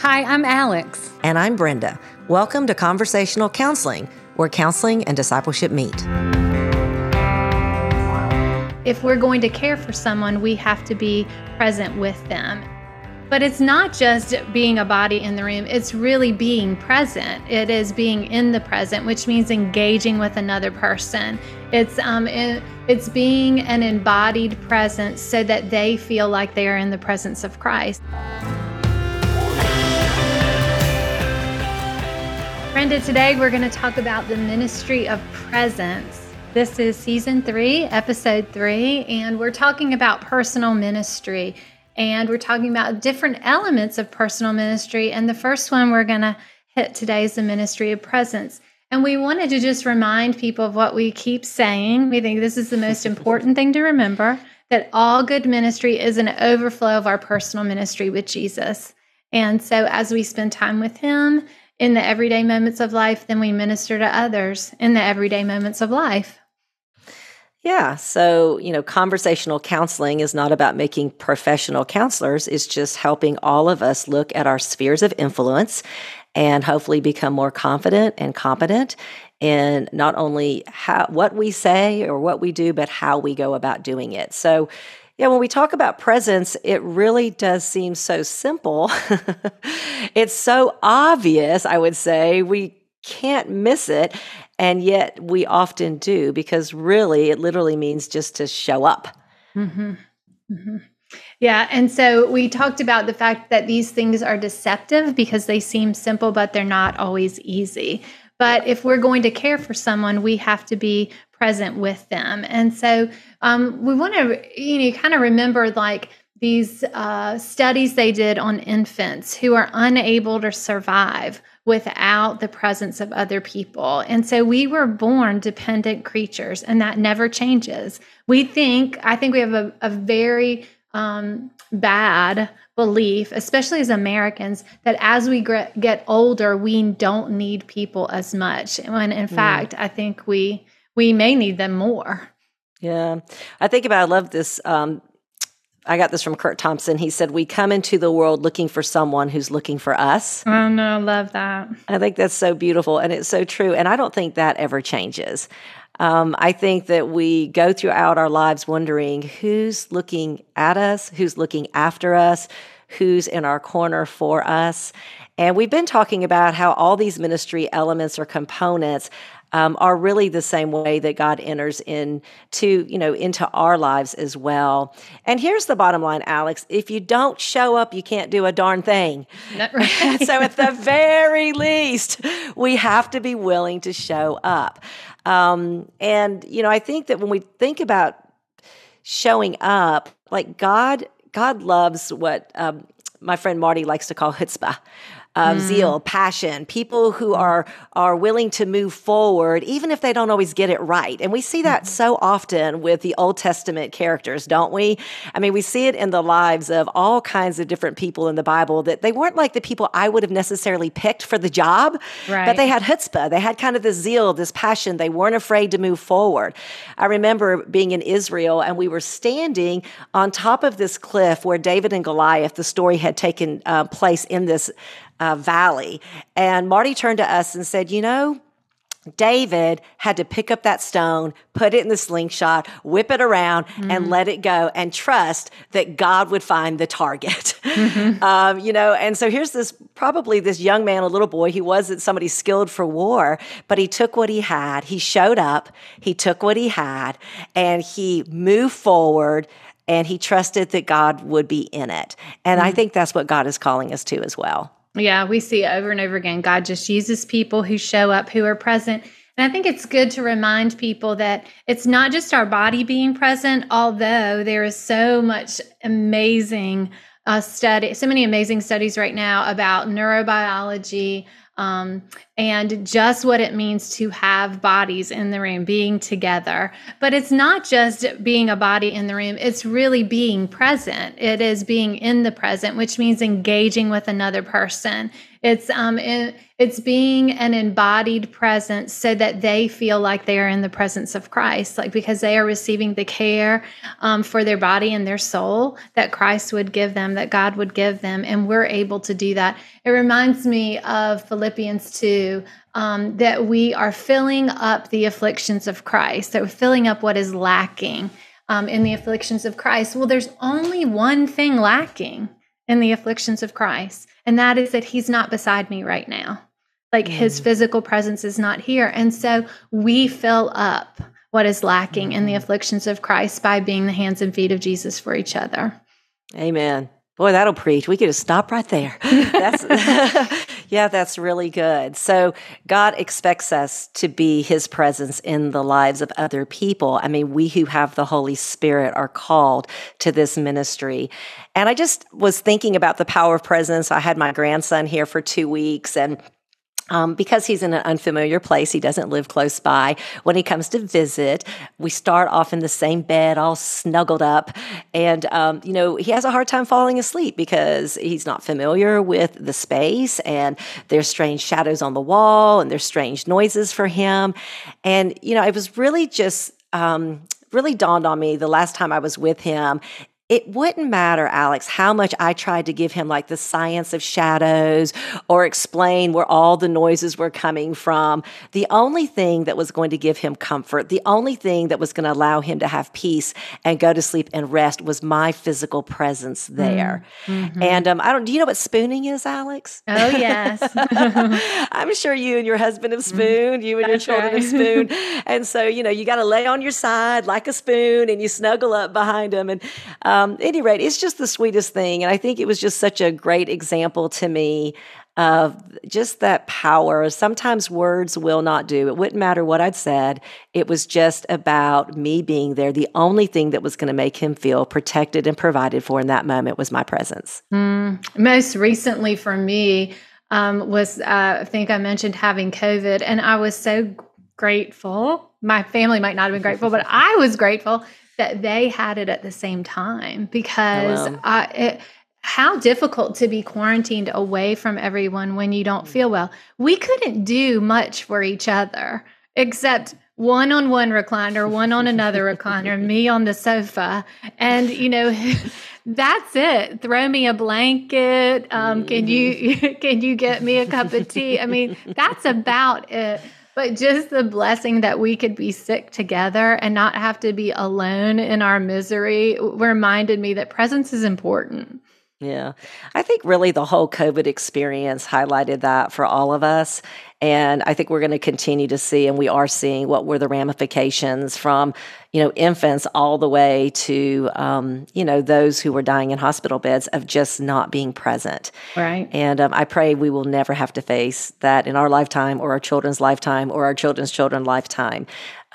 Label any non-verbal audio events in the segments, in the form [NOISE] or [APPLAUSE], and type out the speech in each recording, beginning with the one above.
Hi, I'm Alex. And I'm Brenda. Welcome to Conversational Counseling, where counseling and discipleship meet. If we're going to care for someone, we have to be present with them. But it's not just being a body in the room, it's really being present. It is being in the present, which means engaging with another person. It's um it, it's being an embodied presence so that they feel like they are in the presence of Christ. Brenda, today we're going to talk about the ministry of presence. This is season three, episode three, and we're talking about personal ministry and we're talking about different elements of personal ministry. And the first one we're going to hit today is the ministry of presence. And we wanted to just remind people of what we keep saying. We think this is the most important thing to remember that all good ministry is an overflow of our personal ministry with Jesus. And so as we spend time with Him in the everyday moments of life, then we minister to others in the everyday moments of life. Yeah. So, you know, conversational counseling is not about making professional counselors, it's just helping all of us look at our spheres of influence and hopefully become more confident and competent in not only how what we say or what we do, but how we go about doing it. So, yeah, when we talk about presence, it really does seem so simple. [LAUGHS] it's so obvious, I would say. We can't miss it. And yet we often do because really it literally means just to show up. Mm-hmm. Mm-hmm. Yeah. And so we talked about the fact that these things are deceptive because they seem simple, but they're not always easy. But if we're going to care for someone, we have to be present with them. And so um, we want to, you know, kind of remember like these uh, studies they did on infants who are unable to survive without the presence of other people. And so we were born dependent creatures, and that never changes. We think, I think we have a, a very um, bad belief, especially as Americans, that as we get older, we don't need people as much. When in mm. fact, I think we we may need them more. Yeah, I think about. I love this um, I got this from Curt Thompson. He said, We come into the world looking for someone who's looking for us. Oh, no, I love that. I think that's so beautiful. And it's so true. And I don't think that ever changes. Um, I think that we go throughout our lives wondering who's looking at us, who's looking after us, who's in our corner for us. And we've been talking about how all these ministry elements or components um, are really the same way that God enters into, you know, into our lives as well. And here's the bottom line, Alex: if you don't show up, you can't do a darn thing. Right. [LAUGHS] so at the very least, we have to be willing to show up. Um, and you know, I think that when we think about showing up, like God, God loves what um, my friend Marty likes to call chutzpah of mm. zeal, passion, people who are are willing to move forward even if they don't always get it right. And we see that mm-hmm. so often with the Old Testament characters, don't we? I mean, we see it in the lives of all kinds of different people in the Bible that they weren't like the people I would have necessarily picked for the job, right. but they had chutzpah. They had kind of this zeal, this passion. They weren't afraid to move forward. I remember being in Israel and we were standing on top of this cliff where David and Goliath, the story had taken uh, place in this uh, valley. And Marty turned to us and said, You know, David had to pick up that stone, put it in the slingshot, whip it around, mm-hmm. and let it go, and trust that God would find the target. Mm-hmm. [LAUGHS] um, you know, and so here's this probably this young man, a little boy. He wasn't somebody skilled for war, but he took what he had. He showed up. He took what he had, and he moved forward. And he trusted that God would be in it. And mm-hmm. I think that's what God is calling us to as well. Yeah, we see over and over again. God just uses people who show up, who are present. And I think it's good to remind people that it's not just our body being present, although there is so much amazing uh, study, so many amazing studies right now about neurobiology, um, and just what it means to have bodies in the room, being together. But it's not just being a body in the room, it's really being present. It is being in the present, which means engaging with another person. It's um it, it's being an embodied presence so that they feel like they are in the presence of Christ, like because they are receiving the care um, for their body and their soul that Christ would give them, that God would give them, and we're able to do that. It reminds me of Philippians 2 um, that we are filling up the afflictions of Christ, that we're filling up what is lacking um, in the afflictions of Christ. Well, there's only one thing lacking in the afflictions of Christ, and that is that He's not beside me right now. Like mm. His physical presence is not here. And so we fill up what is lacking in the mm-hmm. afflictions of Christ by being the hands and feet of Jesus for each other. Amen. Boy, that'll preach. We could just stop right there. [LAUGHS] That's [LAUGHS] yeah, that's really good. So God expects us to be his presence in the lives of other people. I mean, we who have the Holy Spirit are called to this ministry. And I just was thinking about the power of presence. I had my grandson here for 2 weeks and um, because he's in an unfamiliar place, he doesn't live close by. When he comes to visit, we start off in the same bed, all snuggled up. And, um, you know, he has a hard time falling asleep because he's not familiar with the space and there's strange shadows on the wall and there's strange noises for him. And, you know, it was really just, um, really dawned on me the last time I was with him it wouldn't matter, Alex, how much I tried to give him like the science of shadows or explain where all the noises were coming from. The only thing that was going to give him comfort, the only thing that was going to allow him to have peace and go to sleep and rest was my physical presence there. Mm-hmm. And um, I don't, do you know what spooning is, Alex? Oh, yes. [LAUGHS] [LAUGHS] I'm sure you and your husband have mm-hmm. spooned, you and That's your children right. have spooned. [LAUGHS] And so, you know, you got to lay on your side like a spoon and you snuggle up behind him. And, um, um, any rate, it's just the sweetest thing. And I think it was just such a great example to me of just that power. Sometimes words will not do. It wouldn't matter what I'd said. It was just about me being there. The only thing that was going to make him feel protected and provided for in that moment was my presence. Mm, most recently for me um, was, uh, I think I mentioned having COVID, and I was so grateful. My family might not have been grateful, but I was grateful that they had it at the same time because oh, wow. I, it, how difficult to be quarantined away from everyone when you don't feel well. We couldn't do much for each other except one on one recliner, one on another recliner, [LAUGHS] me on the sofa. And, you know, [LAUGHS] that's it. Throw me a blanket. Um, can you mm-hmm. [LAUGHS] can you get me a cup of tea? I mean, that's about it but just the blessing that we could be sick together and not have to be alone in our misery reminded me that presence is important. Yeah. I think really the whole COVID experience highlighted that for all of us. And I think we're going to continue to see, and we are seeing what were the ramifications from, you know, infants all the way to, um, you know, those who were dying in hospital beds of just not being present. Right. And um, I pray we will never have to face that in our lifetime or our children's lifetime or our children's children's lifetime.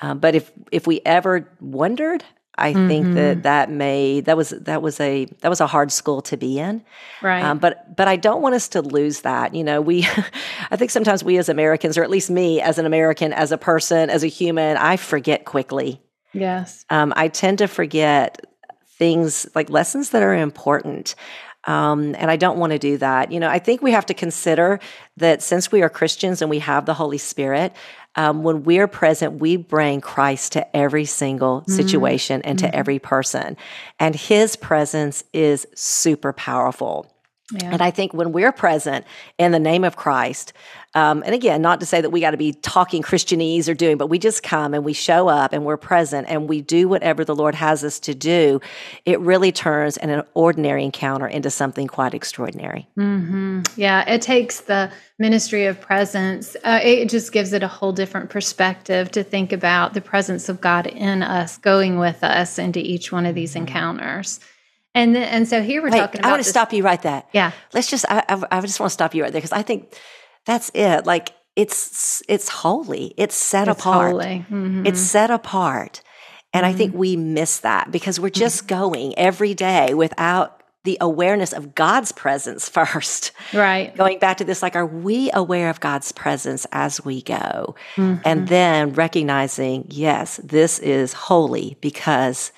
Um, but if if we ever wondered I mm-hmm. think that mm-hmm. that made that was that was a that was a hard school to be in, right? Um, but but I don't want us to lose that. You know, we [LAUGHS] I think sometimes we as Americans, or at least me as an American, as a person, as a human, I forget quickly. Yes, um, I tend to forget things like lessons that are important. Um, and I don't want to do that. You know, I think we have to consider that since we are Christians and we have the Holy Spirit, um, when we're present, we bring Christ to every single mm-hmm. situation mm-hmm. and to mm-hmm. every person. And his presence is super powerful. Yeah. And I think when we're present in the name of Christ, um, and again, not to say that we got to be talking Christianese or doing, but we just come and we show up and we're present and we do whatever the Lord has us to do, it really turns an ordinary encounter into something quite extraordinary. Mm-hmm. Yeah, it takes the ministry of presence, uh, it just gives it a whole different perspective to think about the presence of God in us, going with us into each one of these mm-hmm. encounters. And then, and so here we're Wait, talking about. I want to stop you right there. Yeah. Let's just. I, I, I just want to stop you right there because I think that's it. Like it's it's holy. It's set it's apart. Mm-hmm. It's set apart. And mm-hmm. I think mm-hmm. we miss that because we're just mm-hmm. going every day without the awareness of God's presence [LAUGHS] first. Right. Going back to this, like, are we aware of God's presence as we go? Mm-hmm. And then recognizing, yes, this is holy because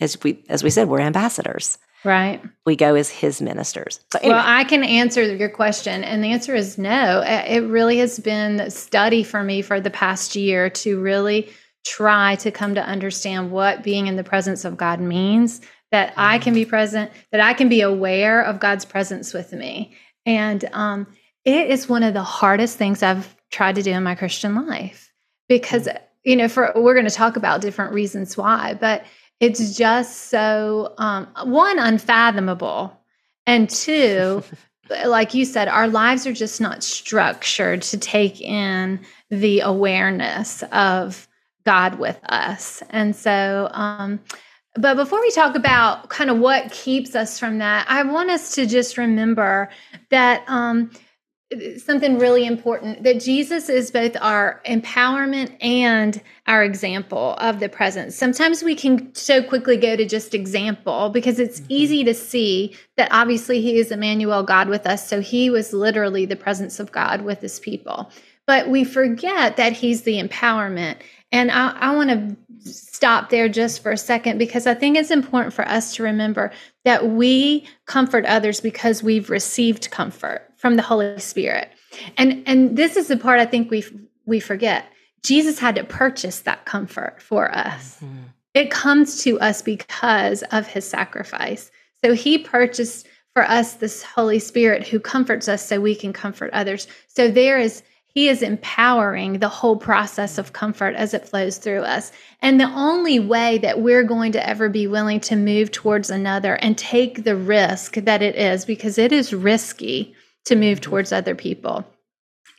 as we as we said, we're ambassadors. Right. We go as his ministers. So anyway. Well, I can answer your question. And the answer is no. It really has been study for me for the past year to really try to come to understand what being in the presence of God means, that I can be present, that I can be aware of God's presence with me. And um, it is one of the hardest things I've tried to do in my Christian life because, you know, for we're going to talk about different reasons why, but it's just so um, one unfathomable and two [LAUGHS] like you said our lives are just not structured to take in the awareness of god with us. And so um, but before we talk about kind of what keeps us from that i want us to just remember that um, something really important that Jesus is both our empowerment and our example of the presence. Sometimes we can so quickly go to just example because it's mm-hmm. easy to see that obviously he is Emmanuel, God with us. So he was literally the presence of God with his people. But we forget that he's the empowerment. And I, I want to stop there just for a second because I think it's important for us to remember that we comfort others because we've received comfort from the Holy Spirit. And and this is the part I think we we forget. Jesus had to purchase that comfort for us. Mm-hmm. It comes to us because of his sacrifice. So he purchased for us this Holy Spirit who comforts us so we can comfort others. So there is he is empowering the whole process of comfort as it flows through us. And the only way that we're going to ever be willing to move towards another and take the risk that it is, because it is risky to move towards other people,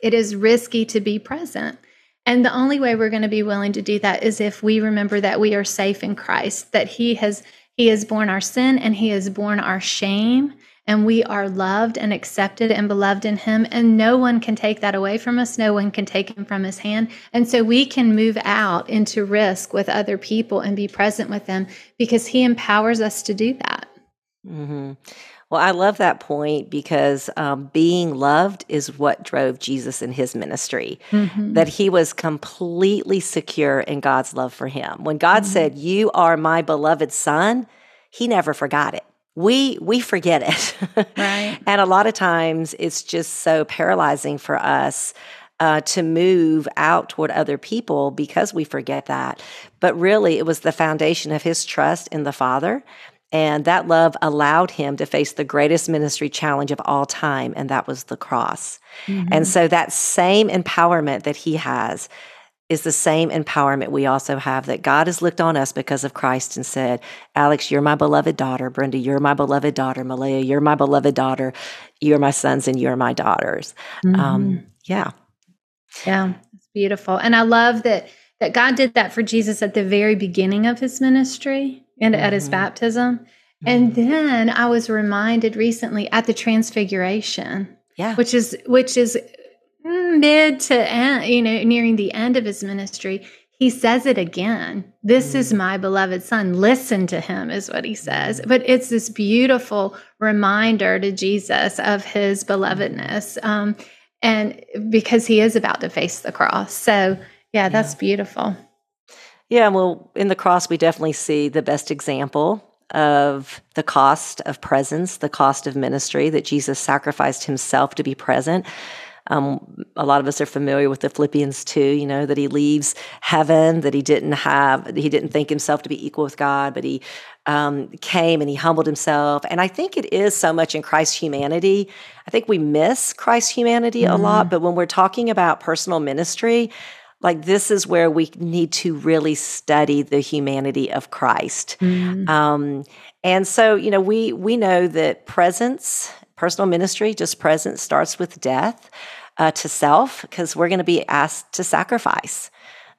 it is risky to be present. And the only way we're going to be willing to do that is if we remember that we are safe in Christ, that He has He has borne our sin and He has borne our shame and we are loved and accepted and beloved in him and no one can take that away from us no one can take him from his hand and so we can move out into risk with other people and be present with them because he empowers us to do that mm-hmm. Well i love that point because um, being loved is what drove jesus in his ministry mm-hmm. that he was completely secure in god's love for him when god mm-hmm. said you are my beloved son he never forgot it we we forget it. right. [LAUGHS] And a lot of times it's just so paralyzing for us uh, to move out toward other people because we forget that. But really, it was the foundation of his trust in the Father. And that love allowed him to face the greatest ministry challenge of all time, and that was the cross. Mm-hmm. And so, that same empowerment that he has is the same empowerment we also have that God has looked on us because of Christ and said, Alex, you're my beloved daughter. Brenda, you're my beloved daughter. Meleah, you're my beloved daughter. You're my sons and you're my daughters. Um, mm-hmm. Um, yeah. Yeah, it's beautiful. And I love that that God did that for Jesus at the very beginning of his ministry and mm-hmm. at his mm-hmm. baptism. Mm-hmm. And then I was reminded recently at the transfiguration. Yeah. Which is which is mid to end, you know, nearing the end of his ministry, he says it again. This is mm. my beloved son. Listen to him, is what he says. But it's this beautiful reminder to Jesus of his belovedness. Um, and because he is about to face the cross. So, yeah, that's yeah. beautiful. Yeah, well, in the cross, we definitely see the best example of the cost of presence, the cost of ministry, that Jesus sacrificed himself to be present. Um, a lot of us are familiar with the Philippians 2, you know, that he leaves heaven, that he didn't have, he didn't think himself to be equal with God, but he um, came and he humbled himself. And I think it is so much in Christ's humanity. I think we miss Christ's humanity mm-hmm. a lot, mm-hmm. but when we're talking about personal ministry, like this is where we need to really study the humanity of Christ. Mm-hmm. Um, and so, you know, we we know that presence, personal ministry, just presence starts with death uh, to self because we're going to be asked to sacrifice.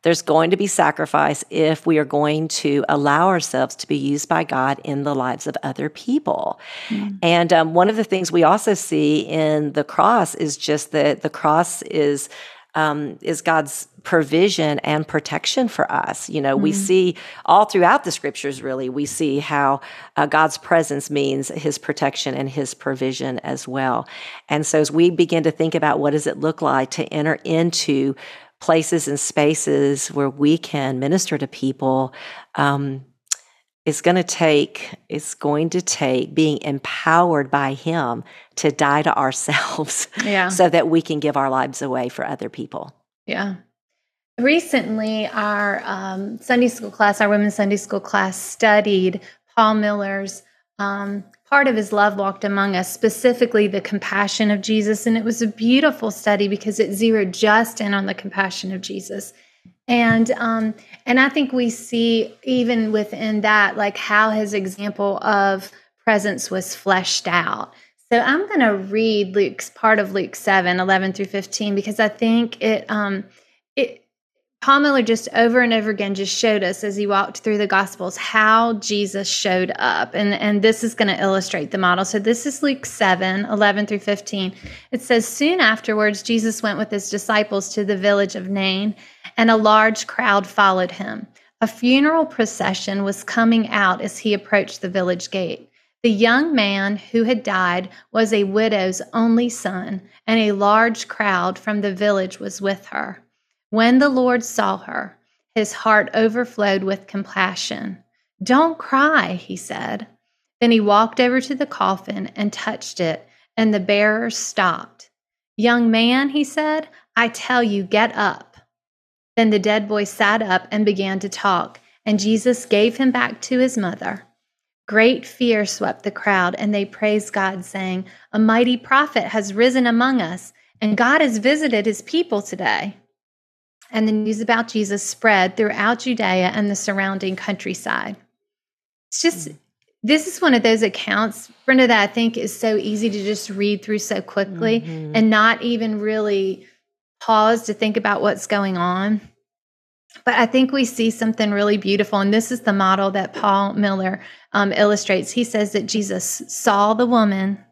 There's going to be sacrifice if we are going to allow ourselves to be used by God in the lives of other people. Mm. And um, one of the things we also see in the cross is just that the cross is um, is God's provision and protection for us. You know, mm-hmm. we see all throughout the scriptures, really, we see how uh, God's presence means his protection and his provision as well. And so as we begin to think about what does it look like to enter into places and spaces where we can minister to people, um, it's going to take it's going to take being empowered by him to die to ourselves yeah. [LAUGHS] so that we can give our lives away for other people. Yeah. Recently our um, sunday school class our women's sunday school class studied paul miller's um, part of his love walked among us specifically the compassion of jesus. And it was a beautiful study because it zeroed just in on the compassion of jesus and um, and I think we see even within that, like how his example of presence was fleshed out. So I'm going to read Luke's part of Luke 7, 11 through 15, because I think it um, it Paul Miller just over and over again just showed us as he walked through the Gospels how Jesus showed up. And, and this is going to illustrate the model. So this is Luke 7 11 through 15. It says, Soon afterwards, Jesus went with his disciples to the village of Nain, and a large crowd followed him. A funeral procession was coming out as he approached the village gate. The young man who had died was a widow's only son, and a large crowd from the village was with her. When the Lord saw her, his heart overflowed with compassion. Don't cry, he said. Then he walked over to the coffin and touched it, and the bearers stopped. Young man, he said, I tell you, get up. Then the dead boy sat up and began to talk, and Jesus gave him back to his mother. Great fear swept the crowd, and they praised God, saying, A mighty prophet has risen among us, and God has visited his people today and the news about Jesus spread throughout Judea and the surrounding countryside. It's just, this is one of those accounts, Brenda, that I think is so easy to just read through so quickly mm-hmm. and not even really pause to think about what's going on. But I think we see something really beautiful. And this is the model that Paul Miller um, illustrates. He says that Jesus saw the woman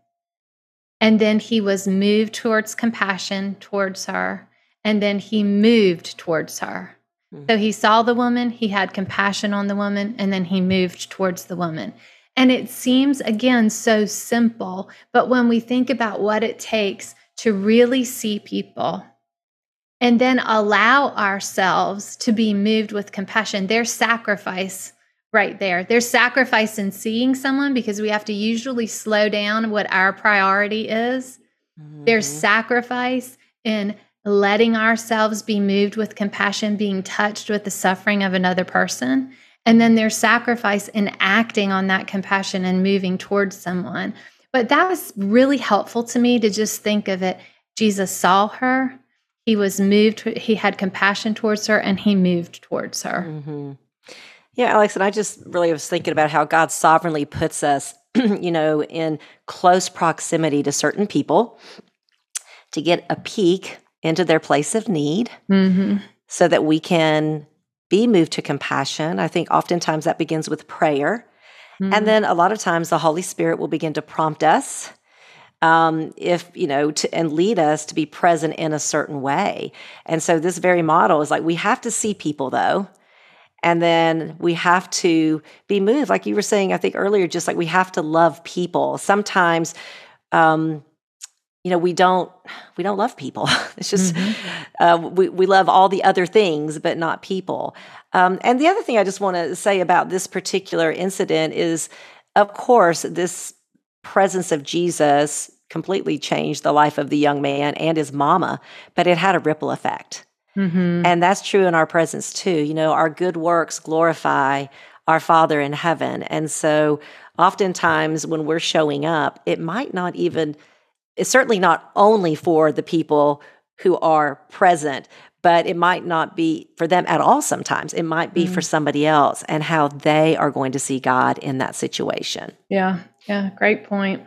and then he was moved towards compassion towards her and then he moved towards her. Mm-hmm. So he saw the woman, he had compassion on the woman, and then he moved towards the woman. And it seems, again, so simple. But when we think about what it takes to really see people and then allow ourselves to be moved with compassion, there's sacrifice right there. There's sacrifice in seeing someone because we have to usually slow down what our priority is. Mm-hmm. There's sacrifice in letting ourselves be moved with compassion, being touched with the suffering of another person. And then there's sacrifice in acting on that compassion and moving towards someone. But that was really helpful to me to just think of it. Jesus saw her, he was moved, he had compassion towards her, and he moved towards her. Mm-hmm. Yeah, Alex, and I just really was thinking about how God sovereignly puts us, [CLEARS THROAT] you know, in close proximity to certain people to get a peek into their place of need mm-hmm. so that we can be moved to compassion. I think oftentimes that begins with prayer. Mm-hmm. And then a lot of times the Holy Spirit will begin to prompt us um, if you know to, and lead us to be present in a certain way. And so this very model is like we have to see people though. And then we have to be moved. Like you were saying i think earlier just like we have to love people. Sometimes um, you know we don't we don't love people. [LAUGHS] It's just mm-hmm. uh, we, we love all the other things but not people. Um, and the other thing i just want to say about this particular incident is of course this presence of jesus completely changed the life of the young man and his mama but it had a ripple effect mm-hmm. and that's true in our presence too you know our good works glorify our father in heaven and so oftentimes when we're showing up it might not even it's certainly not only for the people who are present, but it might not be for them at all sometimes. It might be mm. for somebody else and how they are going to see God in that situation. Yeah. Yeah. Great point.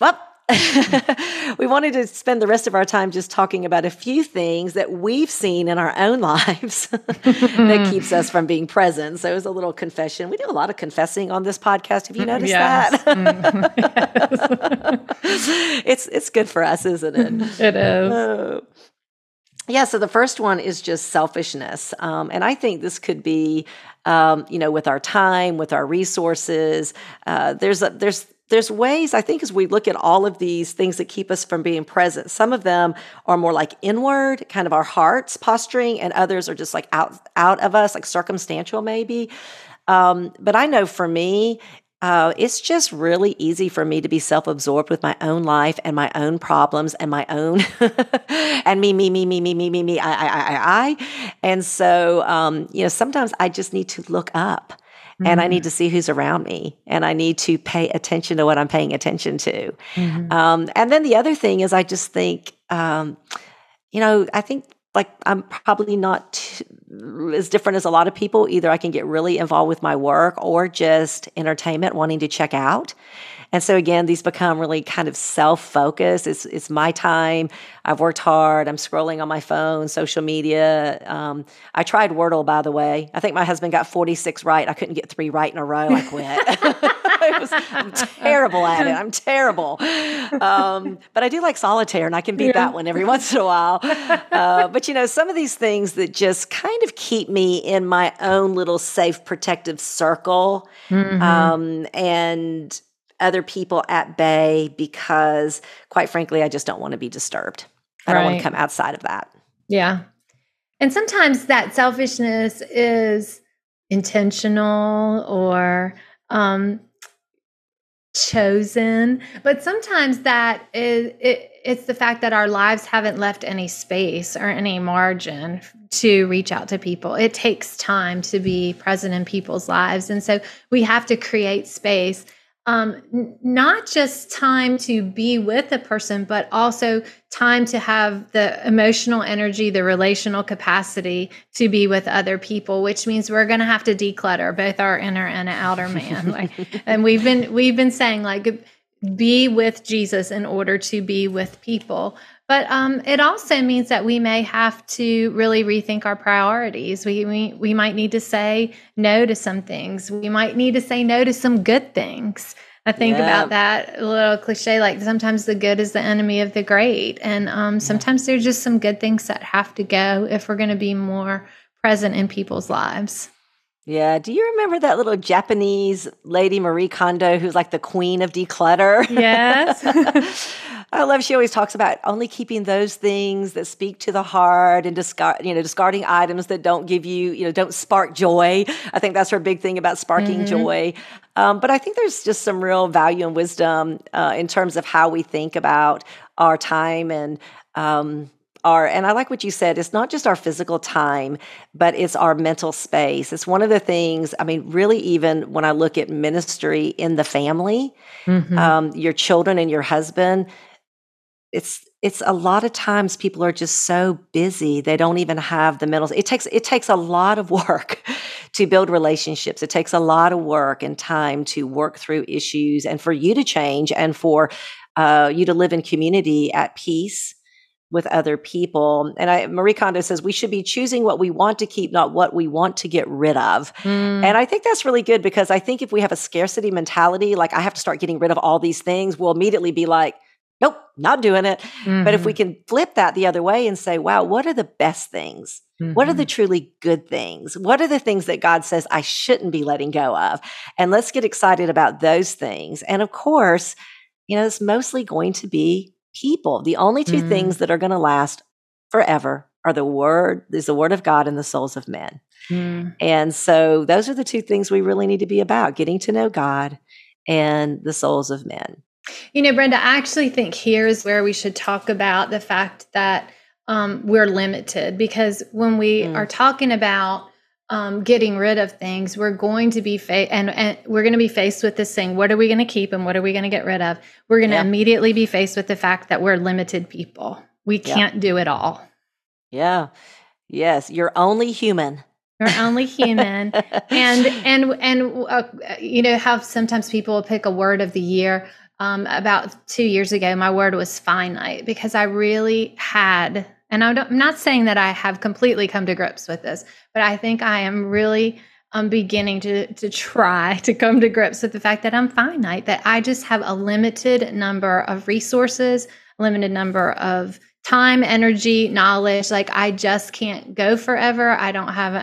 Well, mm. [LAUGHS] we wanted to spend the rest of our time just talking about a few things that we've seen in our own [LAUGHS] lives that [LAUGHS] keeps us from being present. So it was a little confession. We do a lot of confessing on this podcast. Have you mm-hmm. noticed yes. that? Mm-hmm. it's it's good for us, isn't it? It is. Oh. Yeah, so the first one is just selfishness. Um, and I think this could be, um, you know, with our time, with our resources. Uh, there's a, there's there's ways I think as we look at all of these things that keep us from being present. Some of them are more like inward, kind of our hearts posturing, and others are just like out out of us, like circumstantial maybe. Um, but I know for me, uh, it's just really easy for me to be self absorbed with my own life and my own problems and my own [LAUGHS] and me, me, me, me, me, me, me, me, I, I, I, I. And so, um, you know, sometimes I just need to look up mm-hmm. and I need mm-hmm. to see who's around me and I need to pay attention to what I'm paying attention to. Mm-hmm. Um, and then the other thing is, I just think, um, you know, I think like I'm probably not t- as different as a lot of people. Either I can get really involved with my work or just entertainment, wanting to check out. And so again, these become really kind of self-focused. It's it's my time. I've worked hard. I'm scrolling on my phone, social media. Um, I tried Wordle, by the way. I think my husband got 46 right. I couldn't get three right in a row. I quit. [LAUGHS] [LAUGHS] [LAUGHS] was, I'm terrible at it. I'm terrible. Um, but I do like solitaire, and I can beat yeah. that one every once in a while. Uh, but you know, some of these things that just kind of keep me in my own little safe, protective circle, mm-hmm. um, and other people at bay because, quite frankly, I just don't want to be disturbed. I right. don't want to come outside of that. Yeah. And sometimes that selfishness is intentional or um, chosen but sometimes that is it, it's the fact that our lives haven't left any space or any margin to reach out to people. It takes time to be present in people's lives and so we have to create space um, n- not just time to be with a person, but also time to have the emotional energy, the relational capacity to be with other people, which means we're going to have to declutter both our inner and outer man. [LAUGHS] like, and we've been we've been saying like be with Jesus in order to be with people. But um, it also means that we may have to really rethink our priorities. We, we we might need to say no to some things. We might need to say no to some good things. I think yeah. about that a little cliche, like sometimes the good is the enemy of the great, and um, sometimes there's just some good things that have to go if we're going to be more present in people's lives. Yeah. Do you remember that little Japanese lady, Marie Kondo, who's like the queen of declutter? Yes. [LAUGHS] I love she always talks about only keeping those things that speak to the heart and discard, you know, discarding items that don't give you, you know, don't spark joy. I think that's her big thing about sparking mm-hmm. joy. Um, but I think there's just some real value and wisdom uh, in terms of how we think about our time and um, our, and I like what you said, it's not just our physical time, but it's our mental space. It's one of the things, I mean, really, even when I look at ministry in the family, mm-hmm. um, your children and your husband, it's it's a lot of times people are just so busy they don't even have the mental it takes it takes a lot of work [LAUGHS] to build relationships it takes a lot of work and time to work through issues and for you to change and for uh, you to live in community at peace with other people and I, marie kondo says we should be choosing what we want to keep not what we want to get rid of mm. and i think that's really good because i think if we have a scarcity mentality like i have to start getting rid of all these things we'll immediately be like nope, not doing it. Mm-hmm. But if we mm-hmm. can flip that the other way and say, wow, what are the best things? Mm-hmm. What are the mm-hmm. truly good things? What are the things that God says I shouldn't be letting go of? And let's get excited about those things. And of course, you know, it's mostly going to be people. The only 2 mm-hmm. things that are going to last forever are the word, is the word of God and the souls of men. Mm. And so those are the two things we really need to be about getting to know God and the souls of men. You know, Brenda, I actually think here is where we should talk about the fact that um, we're limited because when we mm. are talking about um, getting rid of things, we're going to be fa- and, and we're going to be faced with this thing. What are we going to keep and what are we going to get rid of? We're going to yeah. immediately be faced with the fact that we're limited people. We can't yeah. do it all. Yeah. Yes, you're only human. You're only [LAUGHS] human, and and and uh, you know how sometimes people will pick a word of the year um, about two years ago, my word was finite because I really had, and I'm not saying that I have completely come to grips with this, but I think I am really um, beginning to to try [LAUGHS] to come to grips with the fact that I'm finite, that I just have a limited number of resources, limited number of time, energy, knowledge. Like I just can't go forever. I don't have,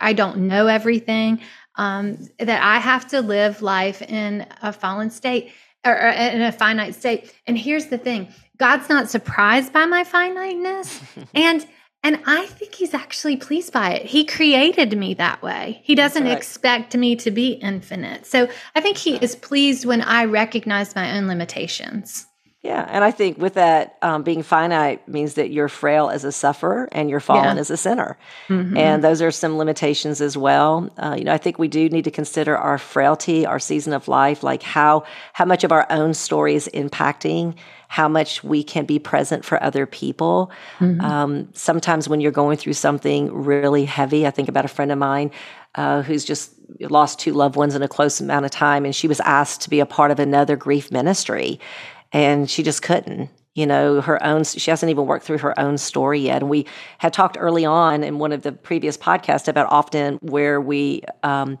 I don't know everything. Um, that I have to live life in a fallen state or, or in a finite state. And here's the thing God's not surprised by my finiteness. [LAUGHS] and and I think he's actually pleased by it. He created me that way. He doesn't right. expect me to be infinite. So I think he is pleased when I recognize my own limitations. Yeah, and I think with that um, being finite means that you're frail as a sufferer and you're fallen yeah. as a sinner, mm-hmm. and those are some limitations as well. Uh, you know, I think we do need to consider our frailty, our season of life, like how how much of our own story is impacting how much we can be present for other people. Mm-hmm. Um, sometimes when you're going through something really heavy, I think about a friend of mine uh, who's just lost two loved ones in a close amount of time, and she was asked to be a part of another grief ministry and she just couldn't you know her own she hasn't even worked through her own story yet. And we had talked early on in one of the previous podcasts about often where we um,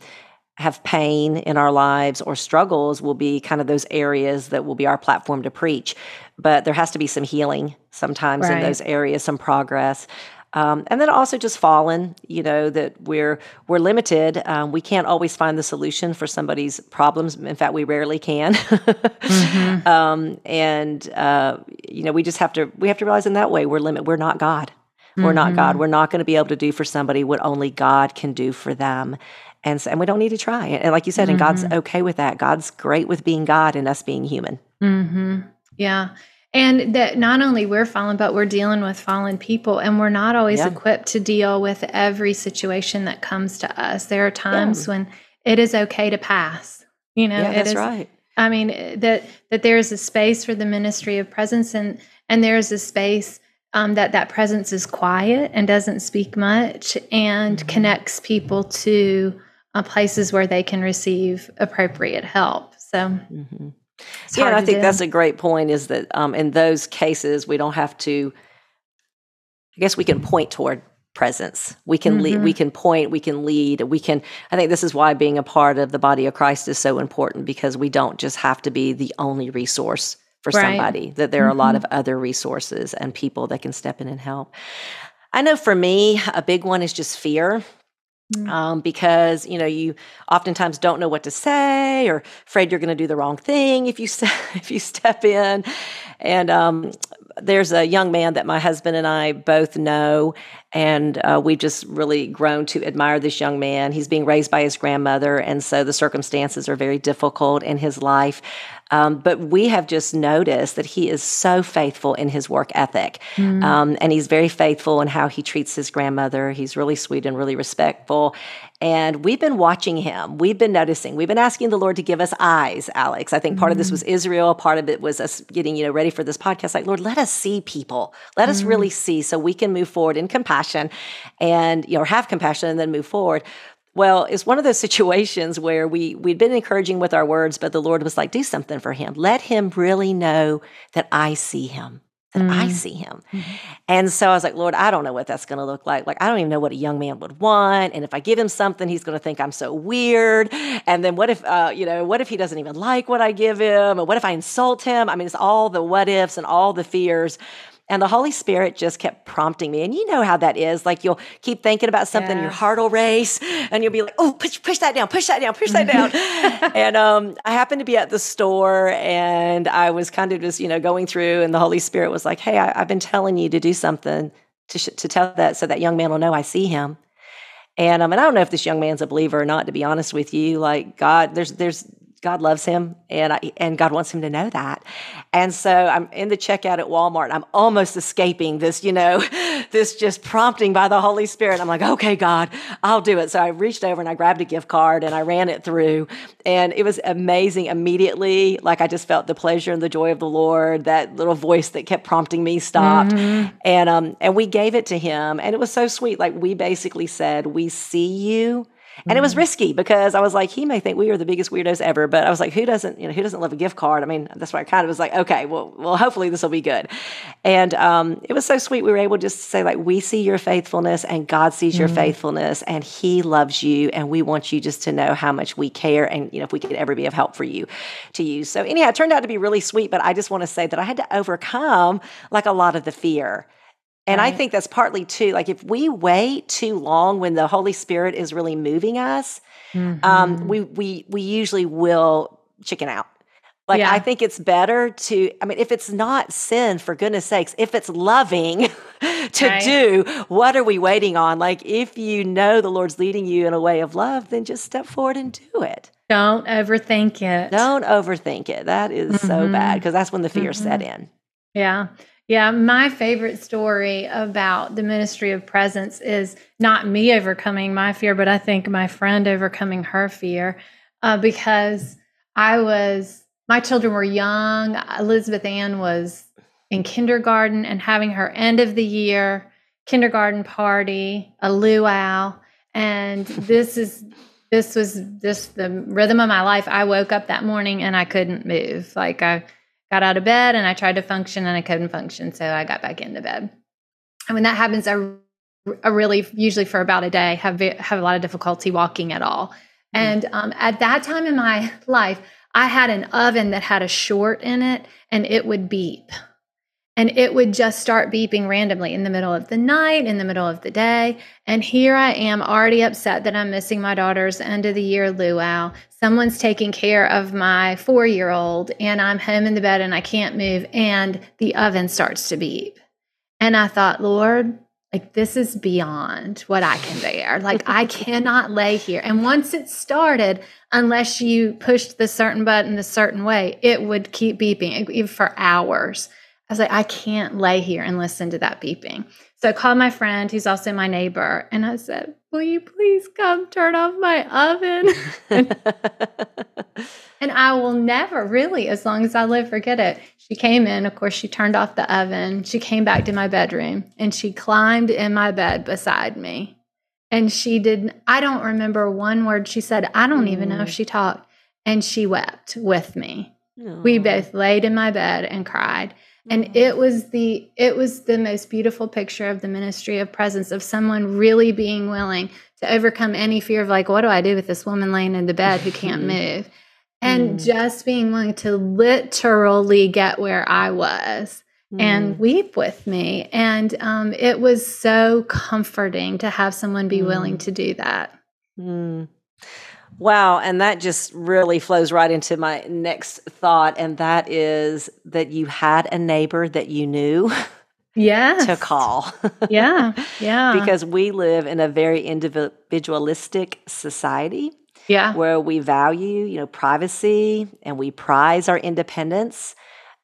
have pain in our lives or struggles will be kind of those areas that will be our platform to preach. But there has to be some healing sometimes right. in those areas some progress um, and then also just fallen, you know, that we're we're limited. Um, we can't always find the solution for somebody's problems. In fact, we rarely can. [LAUGHS] mm-hmm. um, and uh, you know, we just have to we have to realize in that way we're limit. We're not God. We're mm-hmm. not God. Mm-hmm. We're not going to be able to do for somebody what only God can do for them. And so, and we don't need to try. And like you said, mm-hmm. and God's mm-hmm. okay with that. God's great with being God and us being human. Mm-hmm. Yeah. And that not only we're fallen, but we're dealing with fallen people, and we're not always yeah. equipped to deal with every situation that comes to us. There are times yeah. when it is okay to pass. You know, yeah, that's is, right. I mean that that there is a space for the ministry of presence, and and there is a space um, that that presence is quiet and doesn't speak much, and mm-hmm. connects people to uh, places where they can receive appropriate help. So. Mm-hmm. Yeah, and I think do. that's a great point. Is that um, in those cases we don't have to. I guess we can point toward presence. We can mm-hmm. lead. We can point. We can lead. We can. I think this is why being a part of the body of Christ is so important because we don't just have to be the only resource for right. somebody. That there are mm-hmm. a lot mm-hmm. of other resources and people that can step in and help. I know for me, a big one is just fear. Mm. Um, because you know you oftentimes don't know what to say or afraid you're going to do the wrong thing if you [LAUGHS] if you step in and um, there's a young man that my husband and I both know and uh, we've just really grown to admire this young man he's being raised by his grandmother and so the circumstances are very difficult in his life um, but we have just noticed that he is so faithful in his work ethic. Mm. Um, and he's very faithful in how he treats his grandmother. He's really sweet and really respectful. And we've been watching him. We've been noticing. We've been asking the Lord to give us eyes, Alex. I think part mm. of this was mm. Israel. Part of it was us getting, you know, ready for this podcast. Like, Lord, let us see people. Let mm. us really mm. see so we can move forward in compassion and, you know, have compassion and then move forward. Well, it's one of those [LAUGHS] situations where we we'd been encouraging with our words, but the Lord was like, "Do something for him. Let him really know that I see him." That mm. I see him. Mm-hmm. And so I was like, Lord, I don't know what that's going to look like. Like, I don't even know what a young man would want. And if I give him something, he's going to think I'm so weird. And then what if, uh, you know, what if he doesn't even like what I give him? And what if I insult him? I mean, it's all the what ifs and all the fears. And the Holy Spirit just kept prompting me. And you know how that is. Like you'll keep thinking about something, yes. your heart will race, and you'll be like, oh, push, push that down, push that down, push that down. [LAUGHS] and um, I happened to be at the store and I was kind of just, you know, going through, and the Holy Spirit was like, hey, I, have been telling you to do something to, sh- to tell that so that young man will know I see him. And um, and I don't know if this young man's a believer or not. To be honest with you, like God, there's there's God loves him and I, and God wants him to know that. And so I'm in the checkout at Walmart. I'm almost escaping this, you know, [LAUGHS] this just prompting by the Holy Spirit. I'm like, okay, God, I'll do it. So I reached over and I grabbed a gift card and I ran it through and it was amazing immediately. Like I just felt the pleasure and the joy of the Lord, that little voice that kept prompting me stopped. Mm-hmm. And, um, and we gave it to him and it was so sweet. Like we basically said, we see you And it was risky because I was like, he may think we are the biggest weirdos ever, but I was like, who doesn't, you know, who doesn't love a gift card? I mean, that's why I kind of was like, okay, well, well, hopefully this will be good. And um, it was so sweet. We were able just to say, like, we see your faithfulness and God sees your faithfulness and he loves you. And we want you just to know how much we care and, you know, if we could ever be of help for you to use. So anyhow, it turned out to be really sweet, but I just want to say that I had to overcome like a lot of the fear. And right. I think that's partly too, like if we wait too long when the Holy Spirit is really moving us, um, mm-hmm. um, we we we usually will chicken out. Like yeah. I think it's better to. I mean, if it's not sin, for goodness sakes, if it's loving [LAUGHS] to right. do, what are we waiting on? Like if you know the Lord's leading you in a way of love, then just step forward and do it. Don't overthink it. Don't overthink it. That is mm-hmm. so bad because that's when the fear mm-hmm. set in. Yeah. Yeah, my favorite story about the ministry of presence is not me overcoming my fear, but I think my friend overcoming her fear uh, because I was, my children were young. Elizabeth Ann was in kindergarten and having her end of the year kindergarten party, a luau. And [LAUGHS] this is, this was just the rhythm of my life. I woke up that morning and I couldn't move. Like I, got out of bed and I tried to function and I couldn't function. So I got back into bed. And when that happens, I, I really, usually for about a day, have, have a lot of difficulty walking at all. Mm. And um, at that time in my life, I had an oven that had a short in it and it would beep and it would just start beeping randomly in the middle of the night, in the middle of the day. And here I am already upset that I'm missing my daughter's end of the year luau. Someone's taking care of my four year old, and I'm home in the bed and I can't move, and the oven starts to beep. And I thought, Lord, like this is beyond what I can bear. Like I [LAUGHS] cannot lay here. And once it started, unless you pushed the certain button a certain way, it would keep beeping even for hours. I was like, I can't lay here and listen to that beeping. So I called my friend, who's also my neighbor, and I said, Will you please come turn off my oven? [LAUGHS] and I will never really, as long as I live, forget it. She came in, of course, she turned off the oven. She came back to my bedroom and she climbed in my bed beside me. And she didn't, I don't remember one word she said. I don't mm. even know if mm. she talked. And she wept with me. Aww. We both laid in my bed and cried and mm-hmm. it was the it was the most beautiful picture of the ministry of presence of someone really being willing to overcome any fear of like what do i do with this woman laying in the bed who can't [LAUGHS] move and mm. just being willing to literally get where i was mm. and weep with me and um, it was so comforting to have someone be mm. willing to do that mm. Wow. And that just really flows right into my next thought. And that is that you had a neighbor that you knew. Yeah. to call. yeah. [LAUGHS] Yeah. because we live in a very individualistic society. Yeah. Where we value, you know, privacy and we prize our independence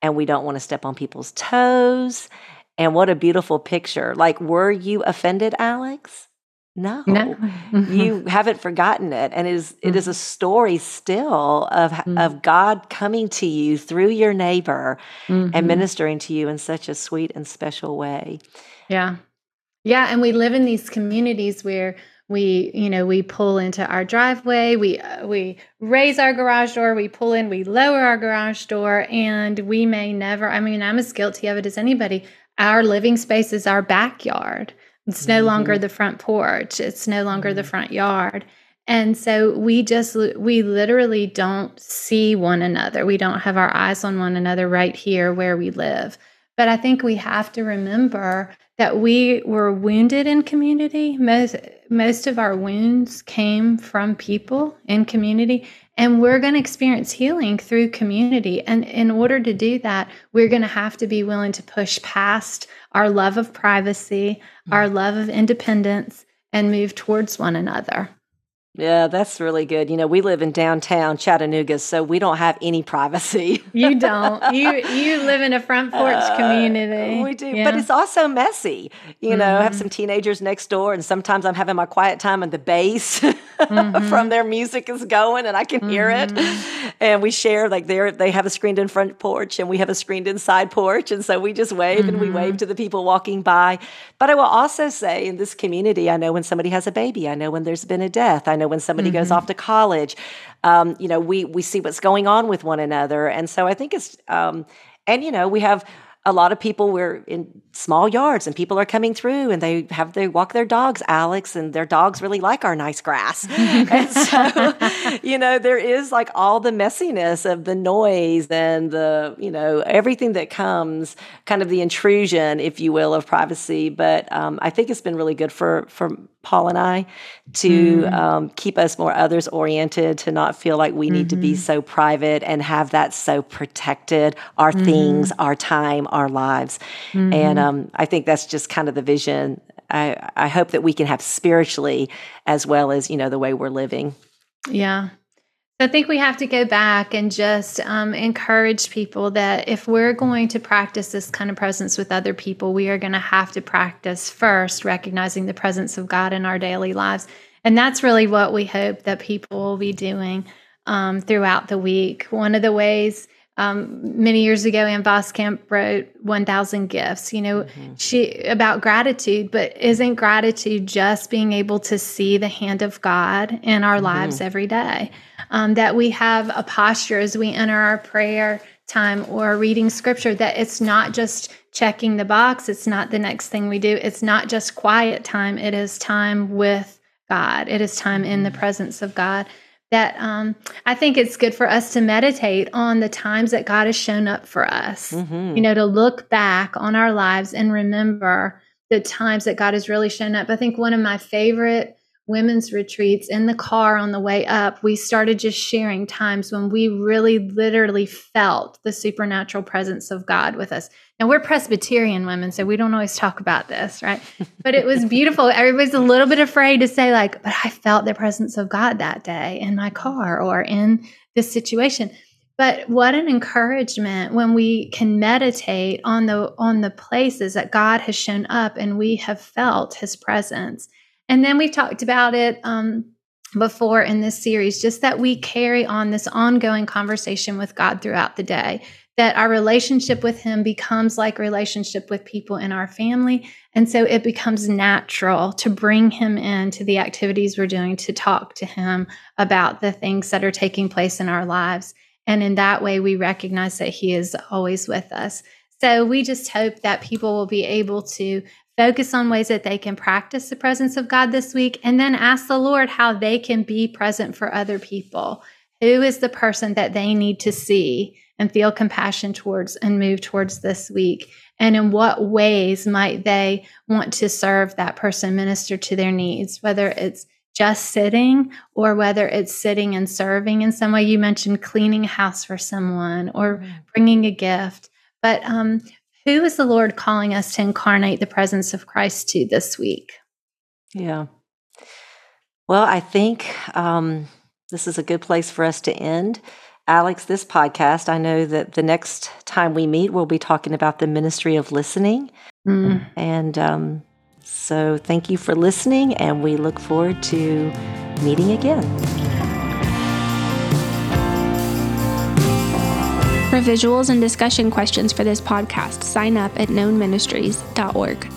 and we don't want to step on people's toes. And what a beautiful picture. Like, were you offended, Alex? No, no. [LAUGHS] you haven't forgotten it, and it is mm-hmm. it is a mm-hmm. story still of mm-hmm. of God coming to you through your neighbor mm-hmm. and ministering to you in such a sweet and special way. Yeah, yeah, and we live in these communities where we you know we pull into our driveway we uh, we raise our garage door we pull in we lower our garage door and we may never i mean i'm as guilty of it as anybody our living space is our backyard it's no mm-hmm. longer the front porch. It's no longer the mm-hmm. front yard. And so we just, we literally don't see one another. We don't have our eyes on one another right here where we live. But I think we have to remember that we were wounded in community. Most, most of our wounds came from people in community. And we're going to experience healing through community. And in order to do that, we're going to have to be willing to push past our love of privacy, mm. our love of independence, and move towards one another. Yeah, that's really good. You know, we live in downtown Chattanooga, so we don't have any privacy. you don't. You you live in a front porch uh, community. We do, yeah. but it's also messy. You mm-hmm. know, I have mm-hmm. some teenagers next door, and sometimes I'm having my quiet time, and the bass [LAUGHS] mm-hmm. from their music is going, and I can mm-hmm. hear it. Mm-hmm. And we share like they they have a screened in front porch, and we have a screened in side porch, and so we just wave and we wave mm-hmm. to the people walking by. But I will also say, in this community, I know when somebody has a baby. I know when there's been a death. I know know, when somebody mm-hmm. goes off to college, um, you know, we we see what's going on with one another, and so I think it's, um, and you know, we have a lot of people we're in small yards and people are coming through and they have they walk their dogs alex and their dogs really like our nice grass. [LAUGHS] And so you know there is like all the messiness of the noise and the you know everything that comes kind of the intrusion if you will of privacy. But um, i think it's been really good for for Paul and I to mm. um, keep us more others oriented, to not feel like we need mm-hmm. to be mm-hmm. so private and have that so protected our mm-hmm. things, our time, our lives. Mm-hmm. And um, I think that's just kind of the vision. I, I hope that we can have spiritually as well as, you know, the way we're living. Yeah. I think we have to go back and just um, encourage people that if we're going to practice this kind of presence with other people, we are going to have to practice first recognizing the presence of God in our daily lives. And that's really what we hope that people will be doing um, throughout the week. One of the ways um, many years ago, Ann Voskamp wrote 1000 Gifts, you know, mm-hmm. she about gratitude, but isn't gratitude just being able to see the hand of God in our mm-hmm. lives every day? Um, that we have a posture as we enter our prayer time or reading scripture that it's not just checking the box. It's not the next thing we do. It's not just quiet time. It is time with god. It is time in the mm-hmm. presence of god. That um, i think it's good for us to meditate on the times that god has shown up for us. Mm-hmm. you know to look back on our lives and remember the times that god has really shown up. I think one of my favorite women's retreats in the car on the way up, we started just sharing times when we really literally felt the supernatural presence of God with us. Now, we're Presbyterian women, so we don't always talk about this, right? [LAUGHS] But it was beautiful. Everybody's a little bit afraid to say, like, but I felt the presence of God that day in my car or in this situation. But what an encouragement when we can meditate on the on the places that God has shown up and we have felt his presence and then we've talked about it um, before in this series, just that we carry on this ongoing conversation with God throughout the day, that our relationship with Him becomes like relationship with people in our family. And so it becomes natural to bring Him into the activities we're doing, to talk to Him about the things that are taking place in our lives. And in that way, we recognize that He is always with us. So we just hope that people will be able to focus on ways that they can practice the presence of God this week, and then ask the Lord how they can be present for other people. Who is the person that they need to see and feel compassion towards and move towards this week? And in what ways might they want to serve that person, minister to their needs, whether it's just sitting or whether it's sitting and serving in some way. You mentioned cleaning a house for someone or mm. bringing a gift. But um, who is the Lord calling us to incarnate the presence of Christ to this week? Yeah. Well, I think um, this is a good place for us to end. Alex, this podcast, I know that the next time we meet, we'll be talking about the ministry of listening. Mm. And um, so thank you for listening, and we look forward to meeting again. For visuals and discussion questions for this podcast, sign up at knownministries.org.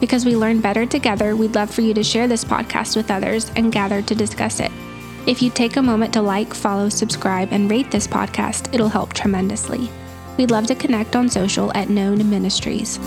Because we learn better together, we'd love for you to share this podcast with others and gather to discuss it. If you take a moment to like, follow, subscribe, and rate this podcast, it'll help tremendously. We'd love to connect on social at Known Ministries.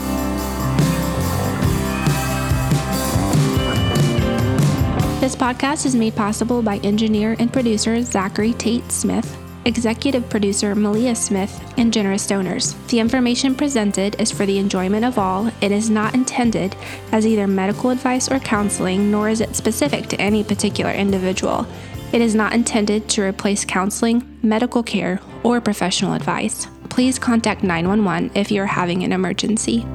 This podcast is made possible by engineer and producer Zachary Tate Smith executive producer Meleah Smith, and generous donors. The information presented is for the enjoyment of all. It is not intended as either medical advice or counseling, nor is it specific to any particular individual. It is not intended to replace counseling, medical care, or professional advice. Please contact 911 if you're having an emergency.